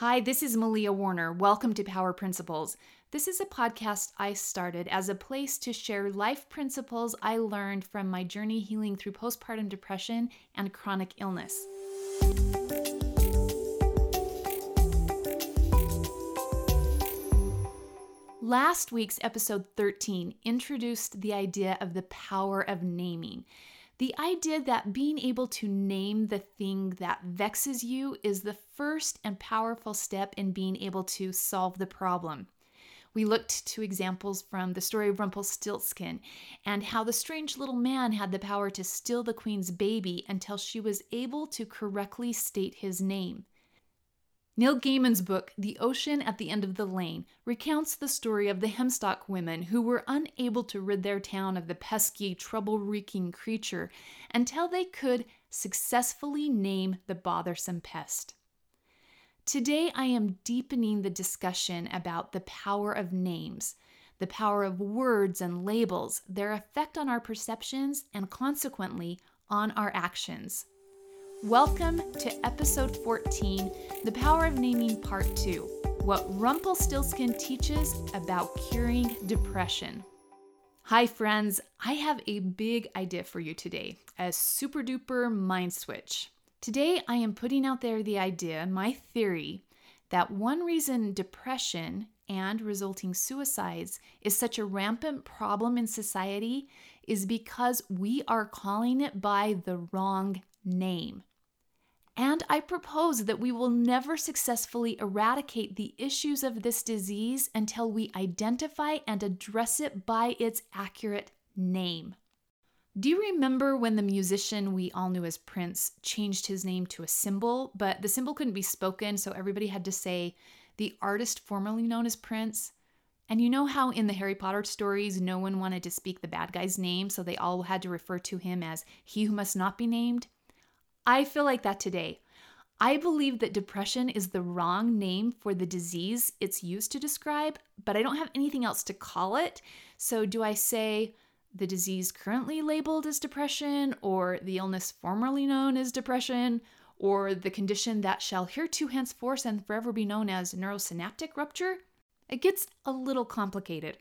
Hi, this is Malia Warner. Welcome to Power Principles. This is a podcast I started as a place to share life principles I learned from my journey healing through postpartum depression and chronic illness. Last week's episode 13 introduced the idea of the power of naming. The idea that being able to name the thing that vexes you is the first and powerful step in being able to solve the problem. We looked to examples from the story of Rumpelstiltskin and how the strange little man had the power to steal the queen's baby until she was able to correctly state his name. Neil Gaiman's book, The Ocean at the End of the Lane, recounts the story of the Hempstock women who were unable to rid their town of the pesky, trouble wreaking creature until they could successfully name the bothersome pest. Today, I am deepening the discussion about the power of names, the power of words and labels, their effect on our perceptions, and consequently on our actions. Welcome to episode 14 The Power of Naming Part 2 What Rumpelstiltskin Teaches About Curing Depression. Hi, friends. I have a big idea for you today a super duper mind switch. Today, I am putting out there the idea, my theory, that one reason depression and resulting suicides is such a rampant problem in society is because we are calling it by the wrong name. And I propose that we will never successfully eradicate the issues of this disease until we identify and address it by its accurate name. Do you remember when the musician we all knew as Prince changed his name to a symbol, but the symbol couldn't be spoken, so everybody had to say the artist formerly known as Prince? And you know how in the Harry Potter stories, no one wanted to speak the bad guy's name, so they all had to refer to him as he who must not be named? I feel like that today. I believe that depression is the wrong name for the disease it's used to describe, but I don't have anything else to call it. So, do I say the disease currently labeled as depression, or the illness formerly known as depression, or the condition that shall hereto henceforth and forever be known as neurosynaptic rupture? It gets a little complicated.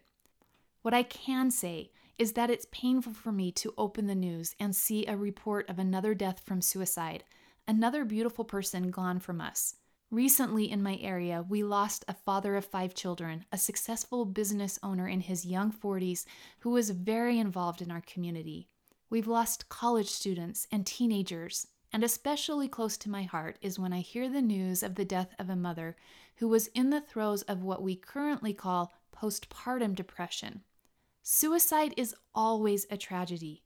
What I can say is that it's painful for me to open the news and see a report of another death from suicide, another beautiful person gone from us. Recently in my area, we lost a father of five children, a successful business owner in his young 40s who was very involved in our community. We've lost college students and teenagers, and especially close to my heart is when I hear the news of the death of a mother who was in the throes of what we currently call postpartum depression. Suicide is always a tragedy.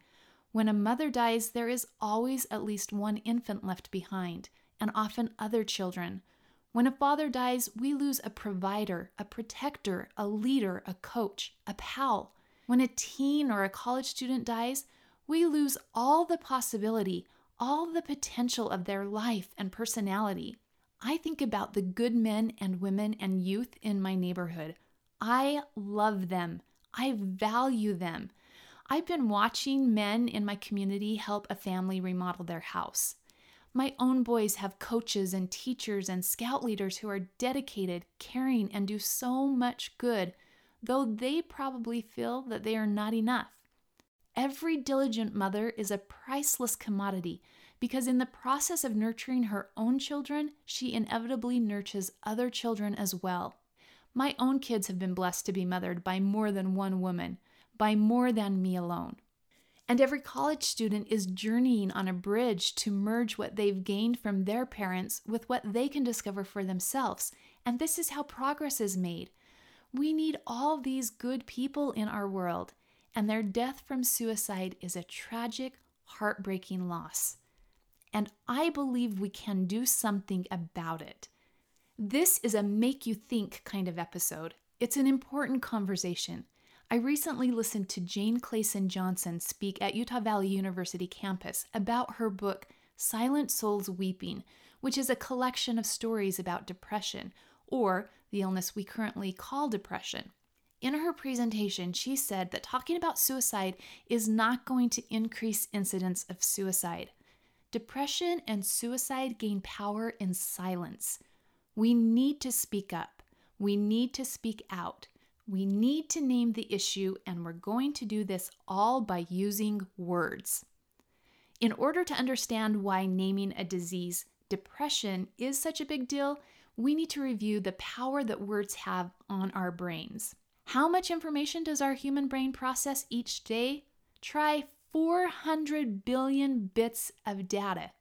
When a mother dies, there is always at least one infant left behind, and often other children. When a father dies, we lose a provider, a protector, a leader, a coach, a pal. When a teen or a college student dies, we lose all the possibility, all the potential of their life and personality. I think about the good men and women and youth in my neighborhood. I love them. I value them. I've been watching men in my community help a family remodel their house. My own boys have coaches and teachers and scout leaders who are dedicated, caring, and do so much good, though they probably feel that they are not enough. Every diligent mother is a priceless commodity because, in the process of nurturing her own children, she inevitably nurtures other children as well. My own kids have been blessed to be mothered by more than one woman, by more than me alone. And every college student is journeying on a bridge to merge what they've gained from their parents with what they can discover for themselves. And this is how progress is made. We need all these good people in our world, and their death from suicide is a tragic, heartbreaking loss. And I believe we can do something about it. This is a make you think kind of episode. It's an important conversation. I recently listened to Jane Clayson Johnson speak at Utah Valley University campus about her book, Silent Souls Weeping, which is a collection of stories about depression, or the illness we currently call depression. In her presentation, she said that talking about suicide is not going to increase incidence of suicide. Depression and suicide gain power in silence. We need to speak up. We need to speak out. We need to name the issue, and we're going to do this all by using words. In order to understand why naming a disease, depression, is such a big deal, we need to review the power that words have on our brains. How much information does our human brain process each day? Try 400 billion bits of data.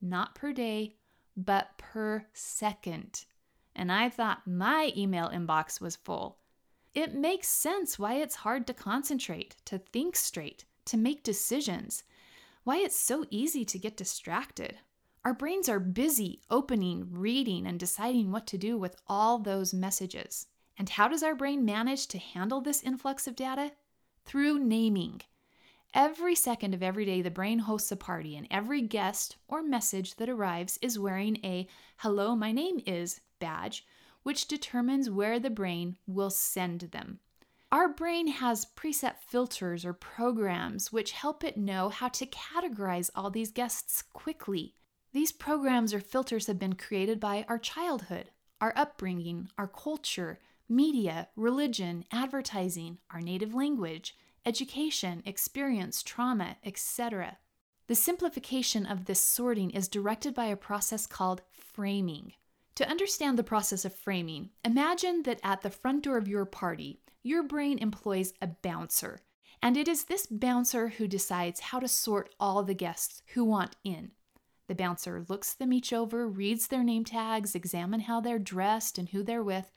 Not per day, but per second. And I thought my email inbox was full. It makes sense why it's hard to concentrate, to think straight, to make decisions, why it's so easy to get distracted. Our brains are busy opening, reading, and deciding what to do with all those messages. And how does our brain manage to handle this influx of data? Through naming. Every second of every day, the brain hosts a party, and every guest or message that arrives is wearing a Hello, my name is badge, which determines where the brain will send them. Our brain has preset filters or programs which help it know how to categorize all these guests quickly. These programs or filters have been created by our childhood, our upbringing, our culture, media, religion, advertising, our native language, education, experience, trauma, etc. The simplification of this sorting is directed by a process called framing. To understand the process of framing, imagine that at the front door of your party, your brain employs a bouncer, and it is this bouncer who decides how to sort all the guests who want in. The bouncer looks them each over, reads their name tags, examines how they're dressed and who they're with,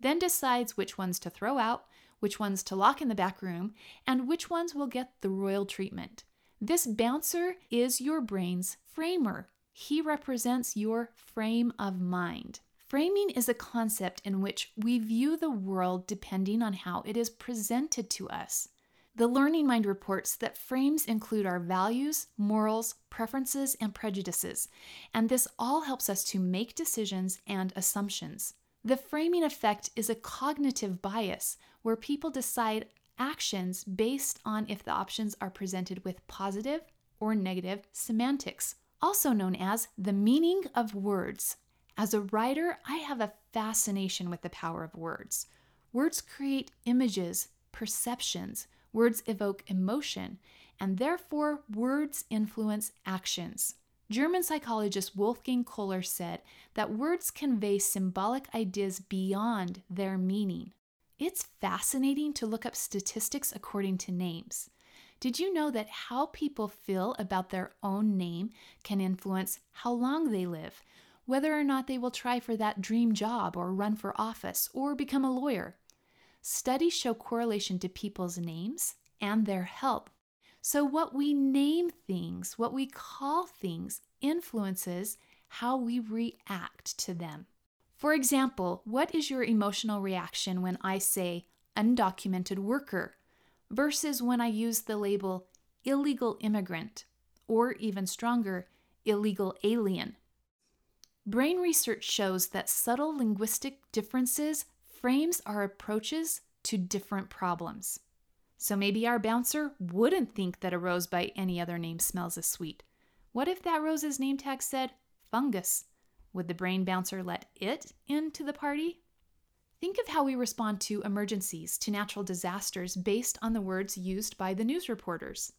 then decides which ones to throw out, which ones to lock in the back room, and which ones will get the royal treatment. This bouncer is your brain's framer. He represents your frame of mind. Framing is a concept in which we view the world depending on how it is presented to us. The Learning Mind reports that frames include our values, morals, preferences, and prejudices, and this all helps us to make decisions and assumptions. The framing effect is a cognitive bias where people decide actions based on if the options are presented with positive or negative semantics, also known as the meaning of words. As a writer, I have a fascination with the power of words. Words create images, perceptions, words evoke emotion, and therefore words influence actions. German psychologist Wolfgang Kohler said that words convey symbolic ideas beyond their meaning. It's fascinating to look up statistics according to names. Did you know that how people feel about their own name can influence how long they live, whether or not they will try for that dream job or run for office or become a lawyer? Studies show correlation to people's names and their health so, what we name things, what we call things, influences how we react to them. For example, what is your emotional reaction when I say undocumented worker versus when I use the label illegal immigrant or even stronger, illegal alien? Brain research shows that subtle linguistic differences frames our approaches to different problems. So maybe our bouncer wouldn't think that a rose by any other name smells as sweet. What if that rose's name tag said fungus? Would the brain bouncer let it into the party? Think of how we respond to emergencies, to natural disasters, based on the words used by the news reporters.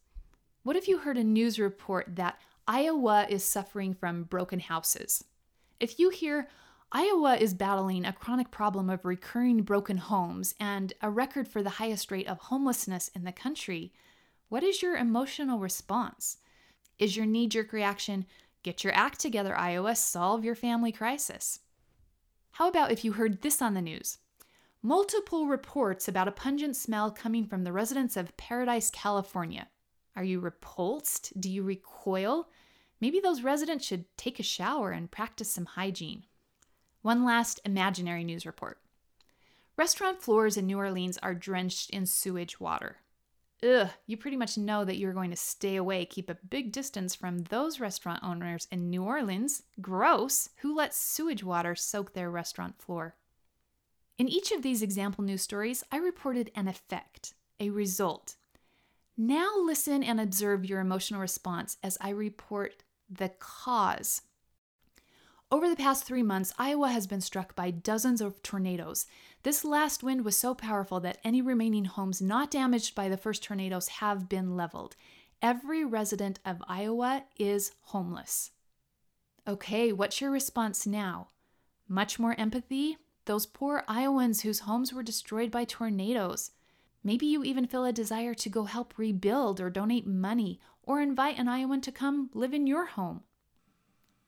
What if you heard a news report that Iowa is suffering from broken houses? If you hear, Iowa is battling a chronic problem of recurring broken homes and a record for the highest rate of homelessness in the country. What is your emotional response? Is your knee jerk reaction, get your act together, Iowa, solve your family crisis? How about if you heard this on the news? Multiple reports about a pungent smell coming from the residents of Paradise, California. Are you repulsed? Do you recoil? Maybe those residents should take a shower and practice some hygiene. One last imaginary news report. Restaurant floors in New Orleans are drenched in sewage water. Ugh, you pretty much know that you're going to stay away, keep a big distance from those restaurant owners in New Orleans. Gross! Who lets sewage water soak their restaurant floor? In each of these example news stories, I reported an effect, a result. Now listen and observe your emotional response as I report the cause Over the past three months, Iowa has been struck by dozens of tornadoes. This last wind was so powerful that any remaining homes not damaged by the first tornadoes have been leveled. Every resident of Iowa is homeless. Okay, what's your response now? Much more empathy? Those poor Iowans whose homes were destroyed by tornadoes. Maybe you even feel a desire to go help rebuild or donate money or invite an Iowan to come live in your home.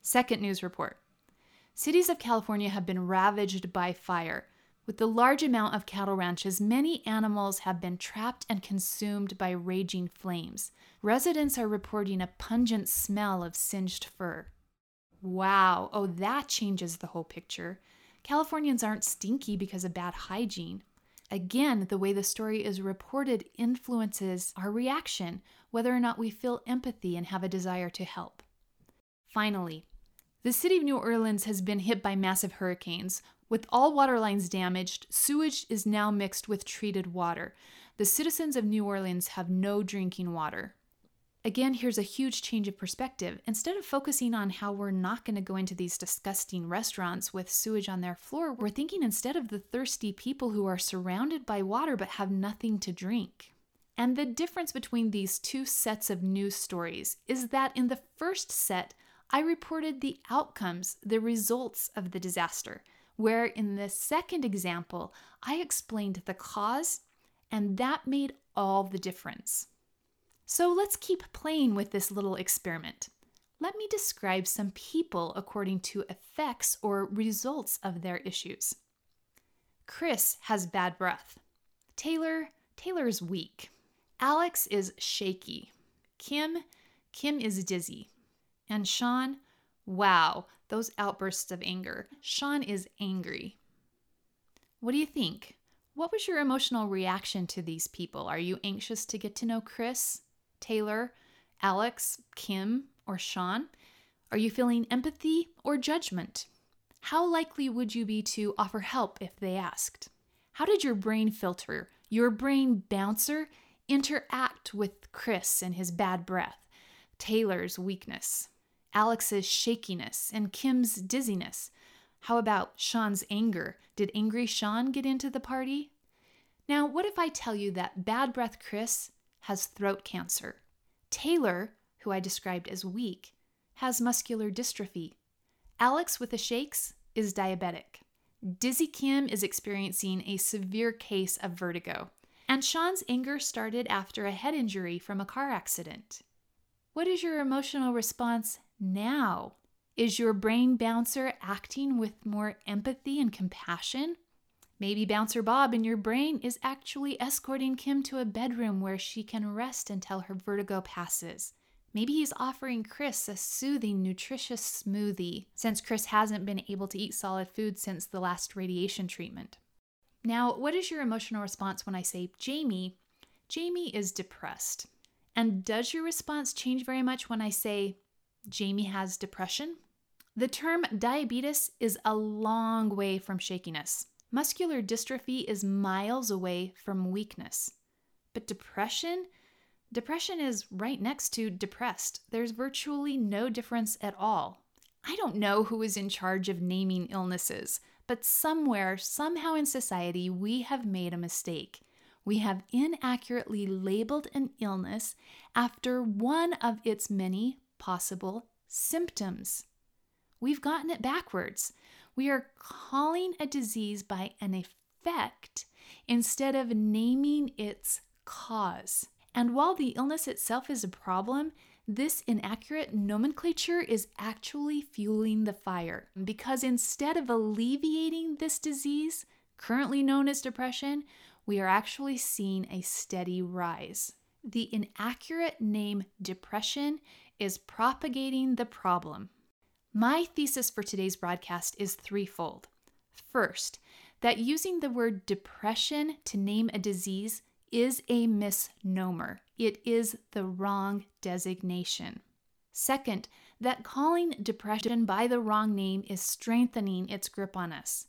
Second news report Cities of California have been ravaged by fire. With the large amount of cattle ranches, many animals have been trapped and consumed by raging flames. Residents are reporting a pungent smell of singed fur. Wow, oh, that changes the whole picture. Californians aren't stinky because of bad hygiene. Again, the way the story is reported influences our reaction, whether or not we feel empathy and have a desire to help. Finally, the city of New Orleans has been hit by massive hurricanes. With all water lines damaged, sewage is now mixed with treated water. The citizens of New Orleans have no drinking water. Again, here's a huge change of perspective. Instead of focusing on how we're not going to go into these disgusting restaurants with sewage on their floor, we're thinking instead of the thirsty people who are surrounded by water but have nothing to drink. And the difference between these two sets of news stories is that in the first set, I reported the outcomes, the results of the disaster, where in the second example, I explained the cause, and that made all the difference. So let's keep playing with this little experiment. Let me describe some people according to effects or results of their issues. Chris has bad breath. Taylor, Taylor's weak. Alex is shaky. Kim, Kim is dizzy. And Sean, wow, those outbursts of anger. Sean is angry. What do you think? What was your emotional reaction to these people? Are you anxious to get to know Chris? Taylor, Alex, Kim, or Sean? Are you feeling empathy or judgment? How likely would you be to offer help if they asked? How did your brain filter, your brain bouncer, interact with Chris and his bad breath, Taylor's weakness, Alex's shakiness, and Kim's dizziness? How about Sean's anger? Did angry Sean get into the party? Now, what if I tell you that bad breath Chris has throat cancer. Taylor, who I described as weak, has muscular dystrophy. Alex with the shakes is diabetic. Dizzy Kim is experiencing a severe case of vertigo. And Sean's anger started after a head injury from a car accident. What is your emotional response now? Is your brain bouncer acting with more empathy and compassion? Maybe Bouncer Bob in your brain is actually escorting Kim to a bedroom where she can rest until her vertigo passes. Maybe he's offering Chris a soothing, nutritious smoothie, since Chris hasn't been able to eat solid food since the last radiation treatment. Now, what is your emotional response when I say Jamie? Jamie is depressed. And does your response change very much when I say Jamie has depression? The term diabetes is a long way from shakiness. Muscular dystrophy is miles away from weakness. But depression? Depression is right next to depressed. There's virtually no difference at all. I don't know who is in charge of naming illnesses, but somewhere, somehow in society, we have made a mistake. We have inaccurately labeled an illness after one of its many possible symptoms. We've gotten it backwards. We are calling a disease by an effect instead of naming its cause. And while the illness itself is a problem, this inaccurate nomenclature is actually fueling the fire because instead of alleviating this disease, currently known as depression, we are actually seeing a steady rise. The inaccurate name depression is propagating the problem. My thesis for today's broadcast is threefold. First, that using the word depression to name a disease is a misnomer. It is the wrong designation. Second, that calling depression by the wrong name is strengthening its grip on us.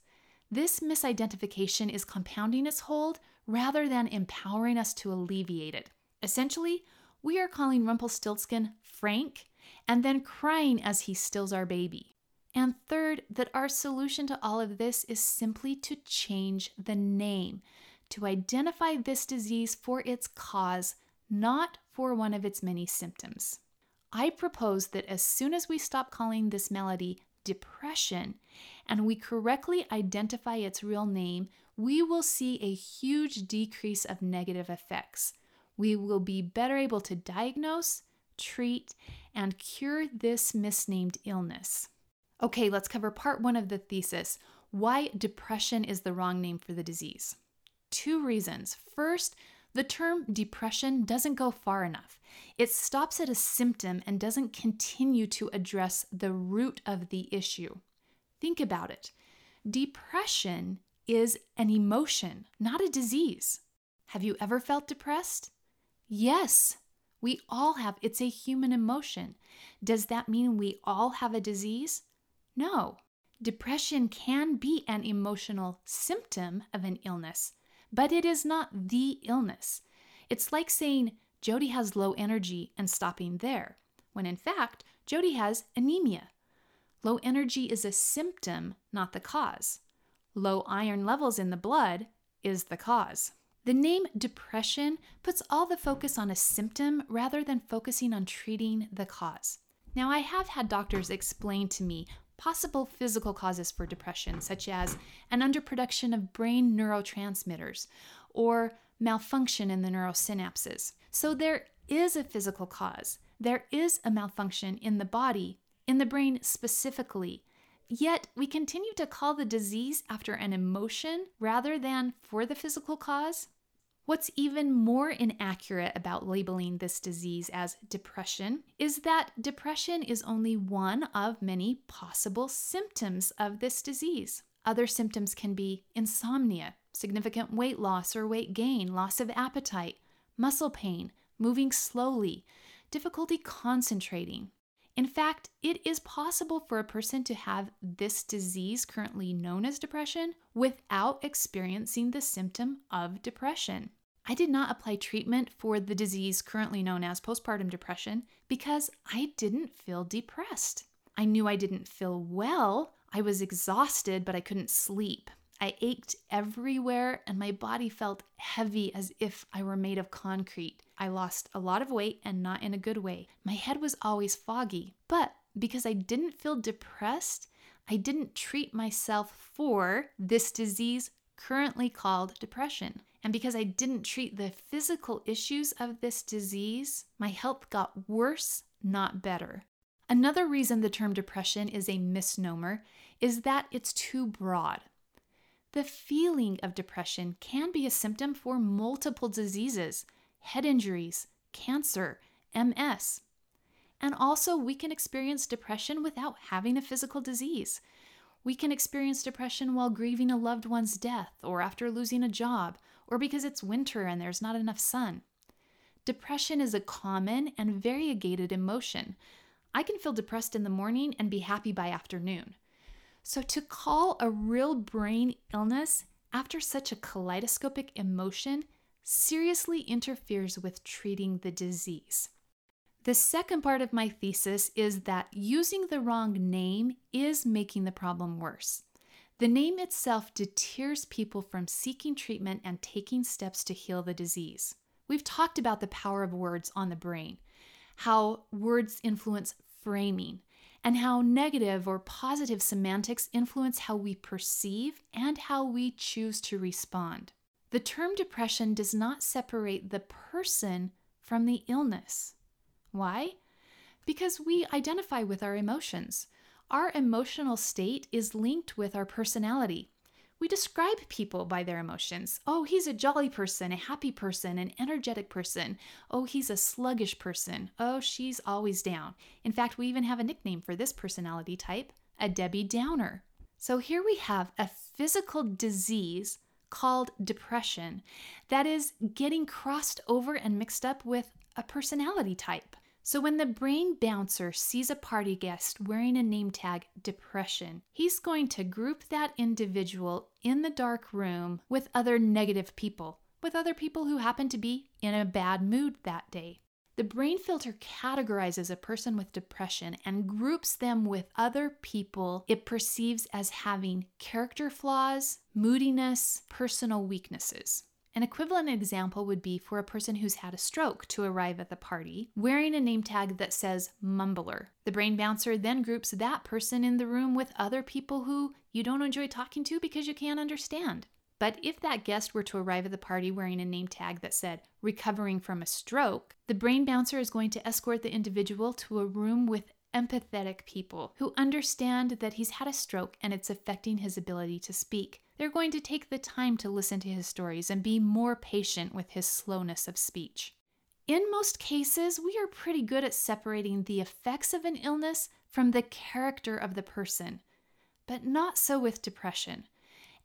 This misidentification is compounding its hold rather than empowering us to alleviate it. Essentially, we are calling Rumpelstiltskin Frank and then crying as he stills our baby. And third, that our solution to all of this is simply to change the name, to identify this disease for its cause, not for one of its many symptoms. I propose that as soon as we stop calling this malady depression and we correctly identify its real name, we will see a huge decrease of negative effects. We will be better able to diagnose, treat, and cure this misnamed illness. Okay, let's cover part one of the thesis why depression is the wrong name for the disease. Two reasons. First, the term depression doesn't go far enough. It stops at a symptom and doesn't continue to address the root of the issue. Think about it. Depression is an emotion, not a disease. Have you ever felt depressed? Yes, we all have. It's a human emotion. Does that mean we all have a disease? No. Depression can be an emotional symptom of an illness, but it is not the illness. It's like saying Jody has low energy and stopping there, when in fact, Jody has anemia. Low energy is a symptom, not the cause. Low iron levels in the blood is the cause. The name depression puts all the focus on a symptom rather than focusing on treating the cause. Now, I have had doctors explain to me possible physical causes for depression, such as an underproduction of brain neurotransmitters or malfunction in the neurosynapses. So there is a physical cause. There is a malfunction in the body, in the brain specifically. Yet we continue to call the disease after an emotion rather than for the physical cause. What's even more inaccurate about labeling this disease as depression is that depression is only one of many possible symptoms of this disease. Other symptoms can be insomnia, significant weight loss or weight gain, loss of appetite, muscle pain, moving slowly, difficulty concentrating. In fact, it is possible for a person to have this disease currently known as depression without experiencing the symptom of depression. I did not apply treatment for the disease currently known as postpartum depression because I didn't feel depressed. I knew I didn't feel well. I was exhausted, but I couldn't sleep. I ached everywhere and my body felt heavy as if I were made of concrete. I lost a lot of weight and not in a good way. My head was always foggy. But because I didn't feel depressed, I didn't treat myself for this disease currently called depression. And because I didn't treat the physical issues of this disease, my health got worse, not better. Another reason the term depression is a misnomer is that it's too broad. The feeling of depression can be a symptom for multiple diseases, head injuries, cancer, MS. And also, we can experience depression without having a physical disease. We can experience depression while grieving a loved one's death, or after losing a job, or because it's winter and there's not enough sun. Depression is a common and variegated emotion. I can feel depressed in the morning and be happy by afternoon. So, to call a real brain illness after such a kaleidoscopic emotion seriously interferes with treating the disease. The second part of my thesis is that using the wrong name is making the problem worse. The name itself deters people from seeking treatment and taking steps to heal the disease. We've talked about the power of words on the brain, how words influence framing, and how negative or positive semantics influence how we perceive and how we choose to respond. The term depression does not separate the person from the illness. Why? Because we identify with our emotions. Our emotional state is linked with our personality. We describe people by their emotions. Oh, he's a jolly person, a happy person, an energetic person. Oh, he's a sluggish person. Oh, she's always down. In fact, we even have a nickname for this personality type a Debbie Downer. So here we have a physical disease called depression that is getting crossed over and mixed up with a personality type. So when the brain bouncer sees a party guest wearing a name tag depression, he's going to group that individual in the dark room with other negative people, with other people who happen to be in a bad mood that day. The brain filter categorizes a person with depression and groups them with other people it perceives as having character flaws, moodiness, personal weaknesses. An equivalent example would be for a person who's had a stroke to arrive at the party wearing a name tag that says mumbler. The brain bouncer then groups that person in the room with other people who you don't enjoy talking to because you can't understand. But if that guest were to arrive at the party wearing a name tag that said recovering from a stroke, the brain bouncer is going to escort the individual to a room with empathetic people who understand that he's had a stroke and it's affecting his ability to speak. They're going to take the time to listen to his stories and be more patient with his slowness of speech. In most cases, we are pretty good at separating the effects of an illness from the character of the person, but not so with depression.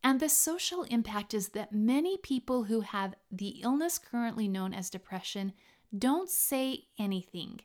And the social impact is that many people who have the illness currently known as depression don't say anything,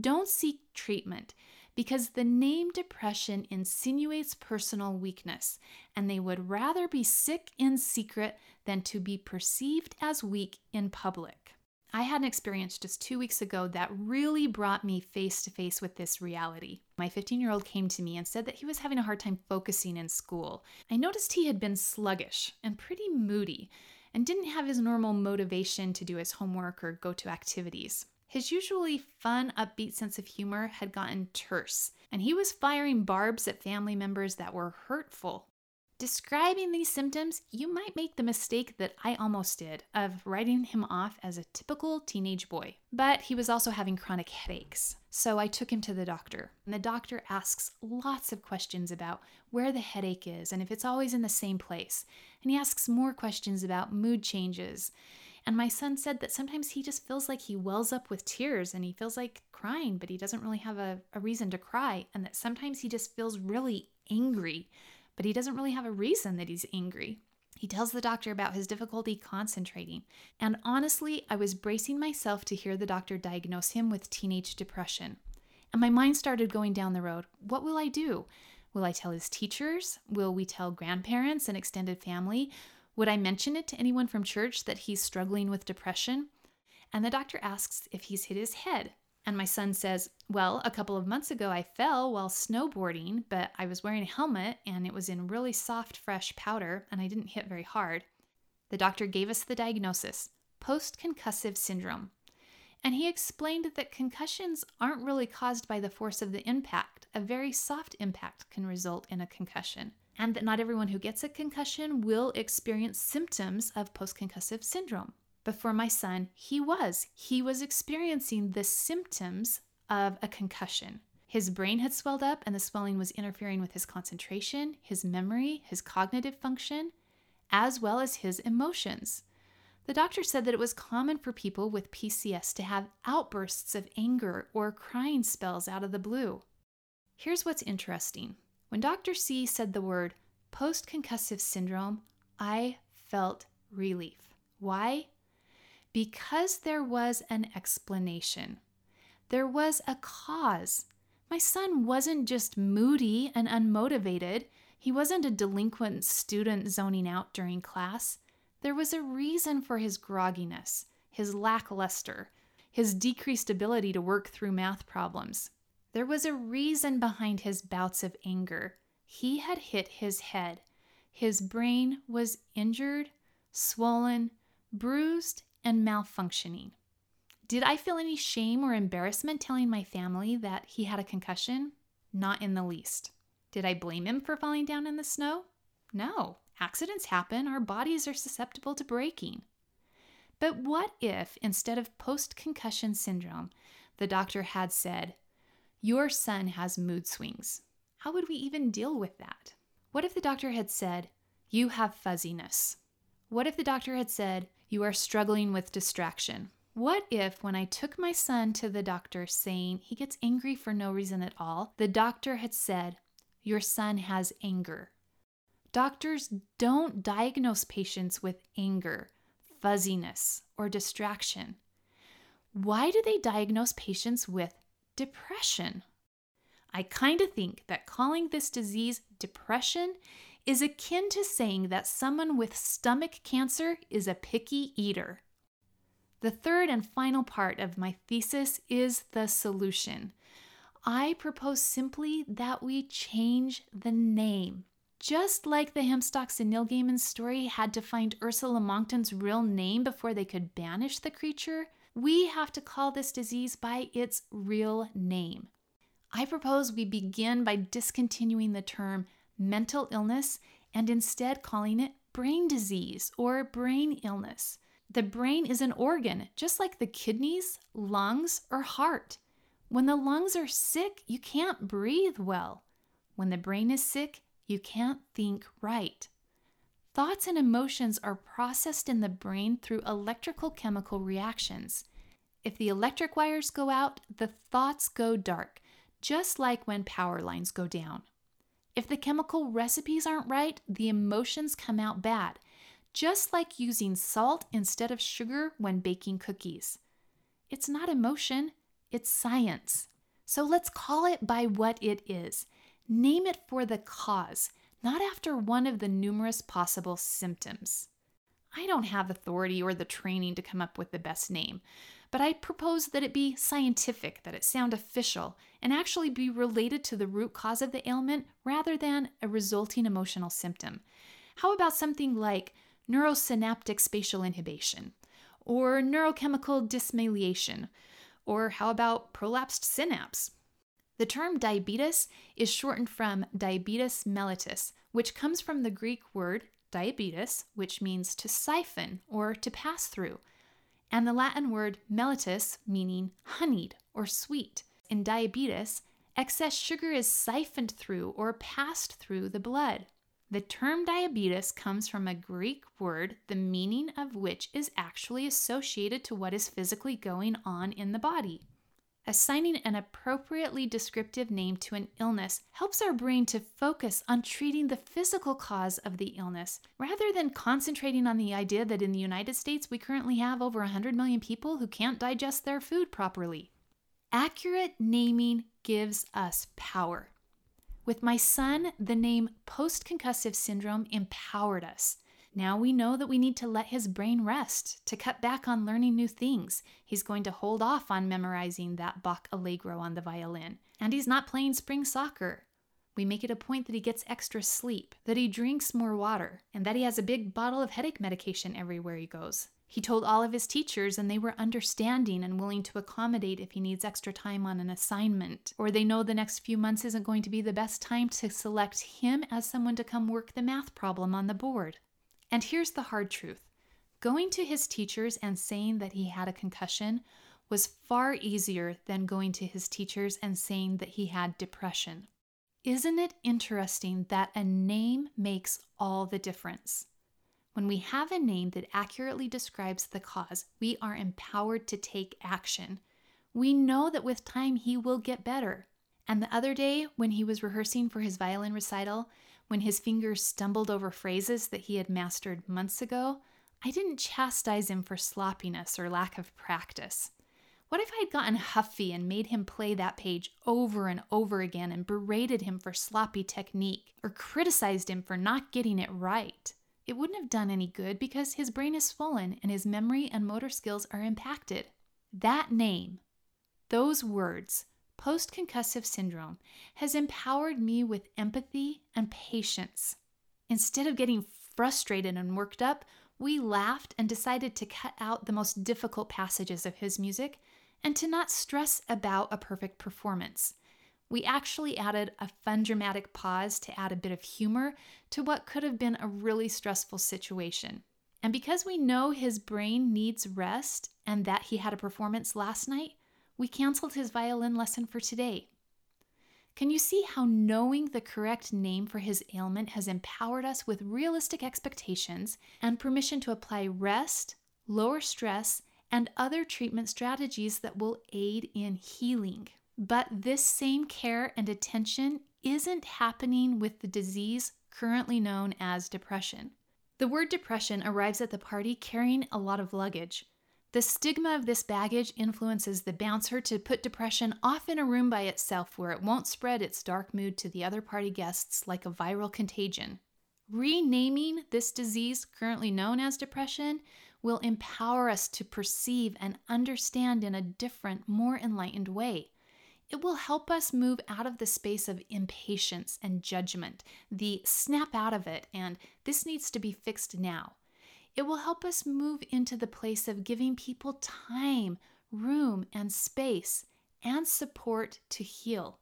don't seek treatment, because the name depression insinuates personal weakness, and they would rather be sick in secret than to be perceived as weak in public. I had an experience just two weeks ago that really brought me face to face with this reality. My 15 year old came to me and said that he was having a hard time focusing in school. I noticed he had been sluggish and pretty moody and didn't have his normal motivation to do his homework or go to activities. His usually fun, upbeat sense of humor had gotten terse, and he was firing barbs at family members that were hurtful. Describing these symptoms, you might make the mistake that I almost did of writing him off as a typical teenage boy. But he was also having chronic headaches. So I took him to the doctor. And the doctor asks lots of questions about where the headache is and if it's always in the same place. And he asks more questions about mood changes. And my son said that sometimes he just feels like he wells up with tears and he feels like crying, but he doesn't really have a, a reason to cry. And that sometimes he just feels really angry but he doesn't really have a reason that he's angry. He tells the doctor about his difficulty concentrating. And honestly, I was bracing myself to hear the doctor diagnose him with teenage depression. And my mind started going down the road. What will I do? Will I tell his teachers? Will we tell grandparents and extended family? Would I mention it to anyone from church that he's struggling with depression? And the doctor asks if he's hit his head. And my son says, Well, a couple of months ago I fell while snowboarding, but I was wearing a helmet and it was in really soft, fresh powder and I didn't hit very hard. The doctor gave us the diagnosis post concussive syndrome. And he explained that concussions aren't really caused by the force of the impact. A very soft impact can result in a concussion. And that not everyone who gets a concussion will experience symptoms of post concussive syndrome. But for my son, he was. He was experiencing the symptoms of a concussion. His brain had swelled up, and the swelling was interfering with his concentration, his memory, his cognitive function, as well as his emotions. The doctor said that it was common for people with PCS to have outbursts of anger or crying spells out of the blue. Here's what's interesting. When Dr. C said the word post concussive syndrome, I felt relief. Why? because there was an explanation. There was a cause. My son wasn't just moody and unmotivated. He wasn't a delinquent student zoning out during class. There was a reason for his grogginess, his lackluster, his decreased ability to work through math problems. There was a reason behind his bouts of anger. He had hit his head. His brain was injured, swollen, bruised, and malfunctioning. Did I feel any shame or embarrassment telling my family that he had a concussion? Not in the least. Did I blame him for falling down in the snow? No. Accidents happen, our bodies are susceptible to breaking. But what if, instead of post concussion syndrome, the doctor had said, Your son has mood swings? How would we even deal with that? What if the doctor had said, You have fuzziness? What if the doctor had said, you are struggling with distraction. What if, when I took my son to the doctor saying he gets angry for no reason at all, the doctor had said, Your son has anger? Doctors don't diagnose patients with anger, fuzziness, or distraction. Why do they diagnose patients with depression? I kind of think that calling this disease depression is akin to saying that someone with stomach cancer is a picky eater. The third and final part of my thesis is the solution. I propose simply that we change the name. Just like the Hempstocks and Neil Gaiman's story had to find Ursula Monkton's real name before they could banish the creature, we have to call this disease by its real name. I propose we begin by discontinuing the term mental illness and instead calling it brain disease or brain illness. The brain is an organ, just like the kidneys, lungs, or heart. When the lungs are sick, you can't breathe well. When the brain is sick, you can't think right. Thoughts and emotions are processed in the brain through electrical chemical reactions. If the electric wires go out, the thoughts go dark, just like when power lines go down. If the chemical recipes aren't right, the emotions come out bad, just like using salt instead of sugar when baking cookies. It's not emotion, it's science. So let's call it by what it is. Name it for the cause, not after one of the numerous possible symptoms. I don't have authority or the training to come up with the best name, but I propose that it be scientific, that it sound official, and actually be related to the root cause of the ailment rather than a resulting emotional symptom. How about something like neurosynaptic spatial inhibition, or neurochemical dysmyelination, or how about prolapsed synapse? The term diabetes is shortened from diabetes mellitus, which comes from the Greek word diabetes, which means to siphon or to pass through and the Latin word mellitus, meaning honeyed or sweet. In diabetes, excess sugar is siphoned through or passed through the blood. The term diabetes comes from a Greek word, the meaning of which is actually associated to what is physically going on in the body. Assigning an appropriately descriptive name to an illness helps our brain to focus on treating the physical cause of the illness rather than concentrating on the idea that in the United States we currently have over 100 million people who can't digest their food properly. Accurate naming gives us power. With my son, the name post concussive syndrome empowered us. Now we know that we need to let his brain rest, to cut back on learning new things. He's going to hold off on memorizing that Bach Allegro on the violin. And he's not playing spring soccer. We make it a point that he gets extra sleep, that he drinks more water, and that he has a big bottle of headache medication everywhere he goes. He told all of his teachers, and they were understanding and willing to accommodate if he needs extra time on an assignment, or they know the next few months isn't going to be the best time to select him as someone to come work the math problem on the board. And here's the hard truth going to his teachers and saying that he had a concussion was far easier than going to his teachers and saying that he had depression. Isn't it interesting that a name makes all the difference? When we have a name that accurately describes the cause, we are empowered to take action. We know that with time he will get better. And the other day, when he was rehearsing for his violin recital, when his fingers stumbled over phrases that he had mastered months ago, I didn't chastise him for sloppiness or lack of practice. What if I had gotten huffy and made him play that page over and over again and berated him for sloppy technique or criticized him for not getting it right? It wouldn't have done any good because his brain is swollen and his memory and motor skills are impacted. That name, those words, post concussive syndrome has empowered me with empathy and patience. Instead of getting frustrated and worked up, we laughed and decided to cut out the most difficult passages of his music and to not stress about a perfect performance. We actually added a fun dramatic pause to add a bit of humor to what could have been a really stressful situation. And because we know his brain needs rest and that he had a performance last night, we canceled his violin lesson for today. Can you see how knowing the correct name for his ailment has empowered us with realistic expectations and permission to apply rest, lower stress, and other treatment strategies that will aid in healing? But this same care and attention isn't happening with the disease currently known as depression. The word depression arrives at the party carrying a lot of luggage. The stigma of this baggage influences the bouncer to put depression off in a room by itself where it won't spread its dark mood to the other party guests like a viral contagion. Renaming this disease, currently known as depression, will empower us to perceive and understand in a different, more enlightened way. It will help us move out of the space of impatience and judgment, the snap out of it, and this needs to be fixed now. It will help us move into the place of giving people time, room, and space and support to heal.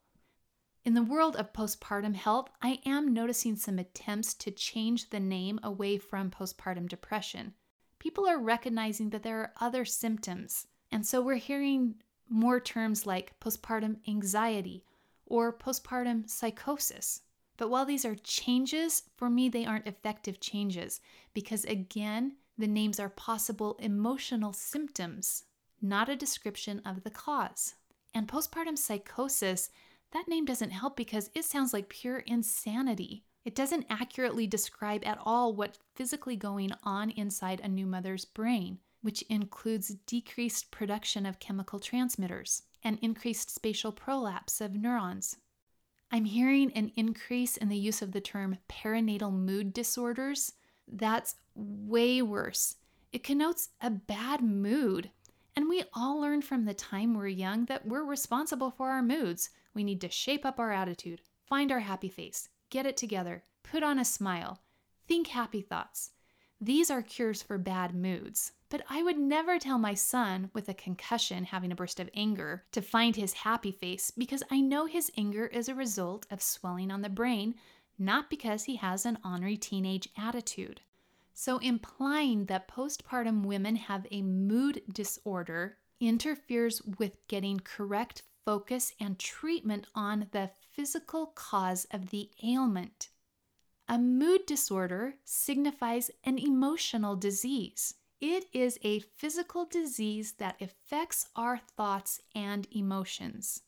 In the world of postpartum health, I am noticing some attempts to change the name away from postpartum depression. People are recognizing that there are other symptoms, and so we're hearing more terms like postpartum anxiety or postpartum psychosis. But while these are changes, for me, they aren't effective changes because, again, the names are possible emotional symptoms, not a description of the cause. And postpartum psychosis, that name doesn't help because it sounds like pure insanity. It doesn't accurately describe at all what's physically going on inside a new mother's brain, which includes decreased production of chemical transmitters and increased spatial prolapse of neurons. I'm hearing an increase in the use of the term perinatal mood disorders. That's way worse. It connotes a bad mood and we all learn from the time we're young that we're responsible for our moods. We need to shape up our attitude, find our happy face, get it together, put on a smile, think happy thoughts. These are cures for bad moods. But I would never tell my son with a concussion having a burst of anger to find his happy face because I know his anger is a result of swelling on the brain, not because he has an ornery teenage attitude. So, implying that postpartum women have a mood disorder interferes with getting correct focus and treatment on the physical cause of the ailment. A mood disorder signifies an emotional disease. It is a physical disease that affects our thoughts and emotions.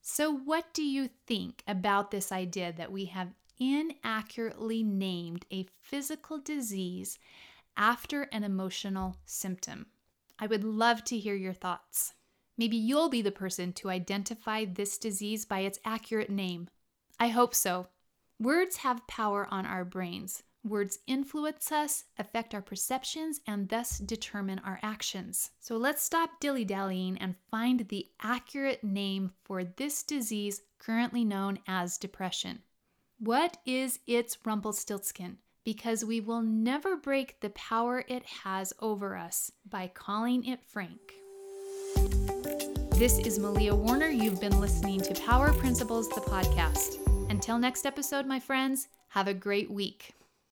So, what do you think about this idea that we have inaccurately named a physical disease after an emotional symptom. I would love to hear your thoughts. Maybe you'll be the person to identify this disease by its accurate name. I hope so. Words have power on our brains. Words influence us, affect our perceptions, and thus determine our actions. So let's stop dilly dallying and find the accurate name for this disease currently known as depression. What is its Rumpelstiltskin? Because we will never break the power it has over us by calling it Frank. This is Malia Warner. You've been listening to Power Principles, the podcast. Until next episode, my friends, have a great week.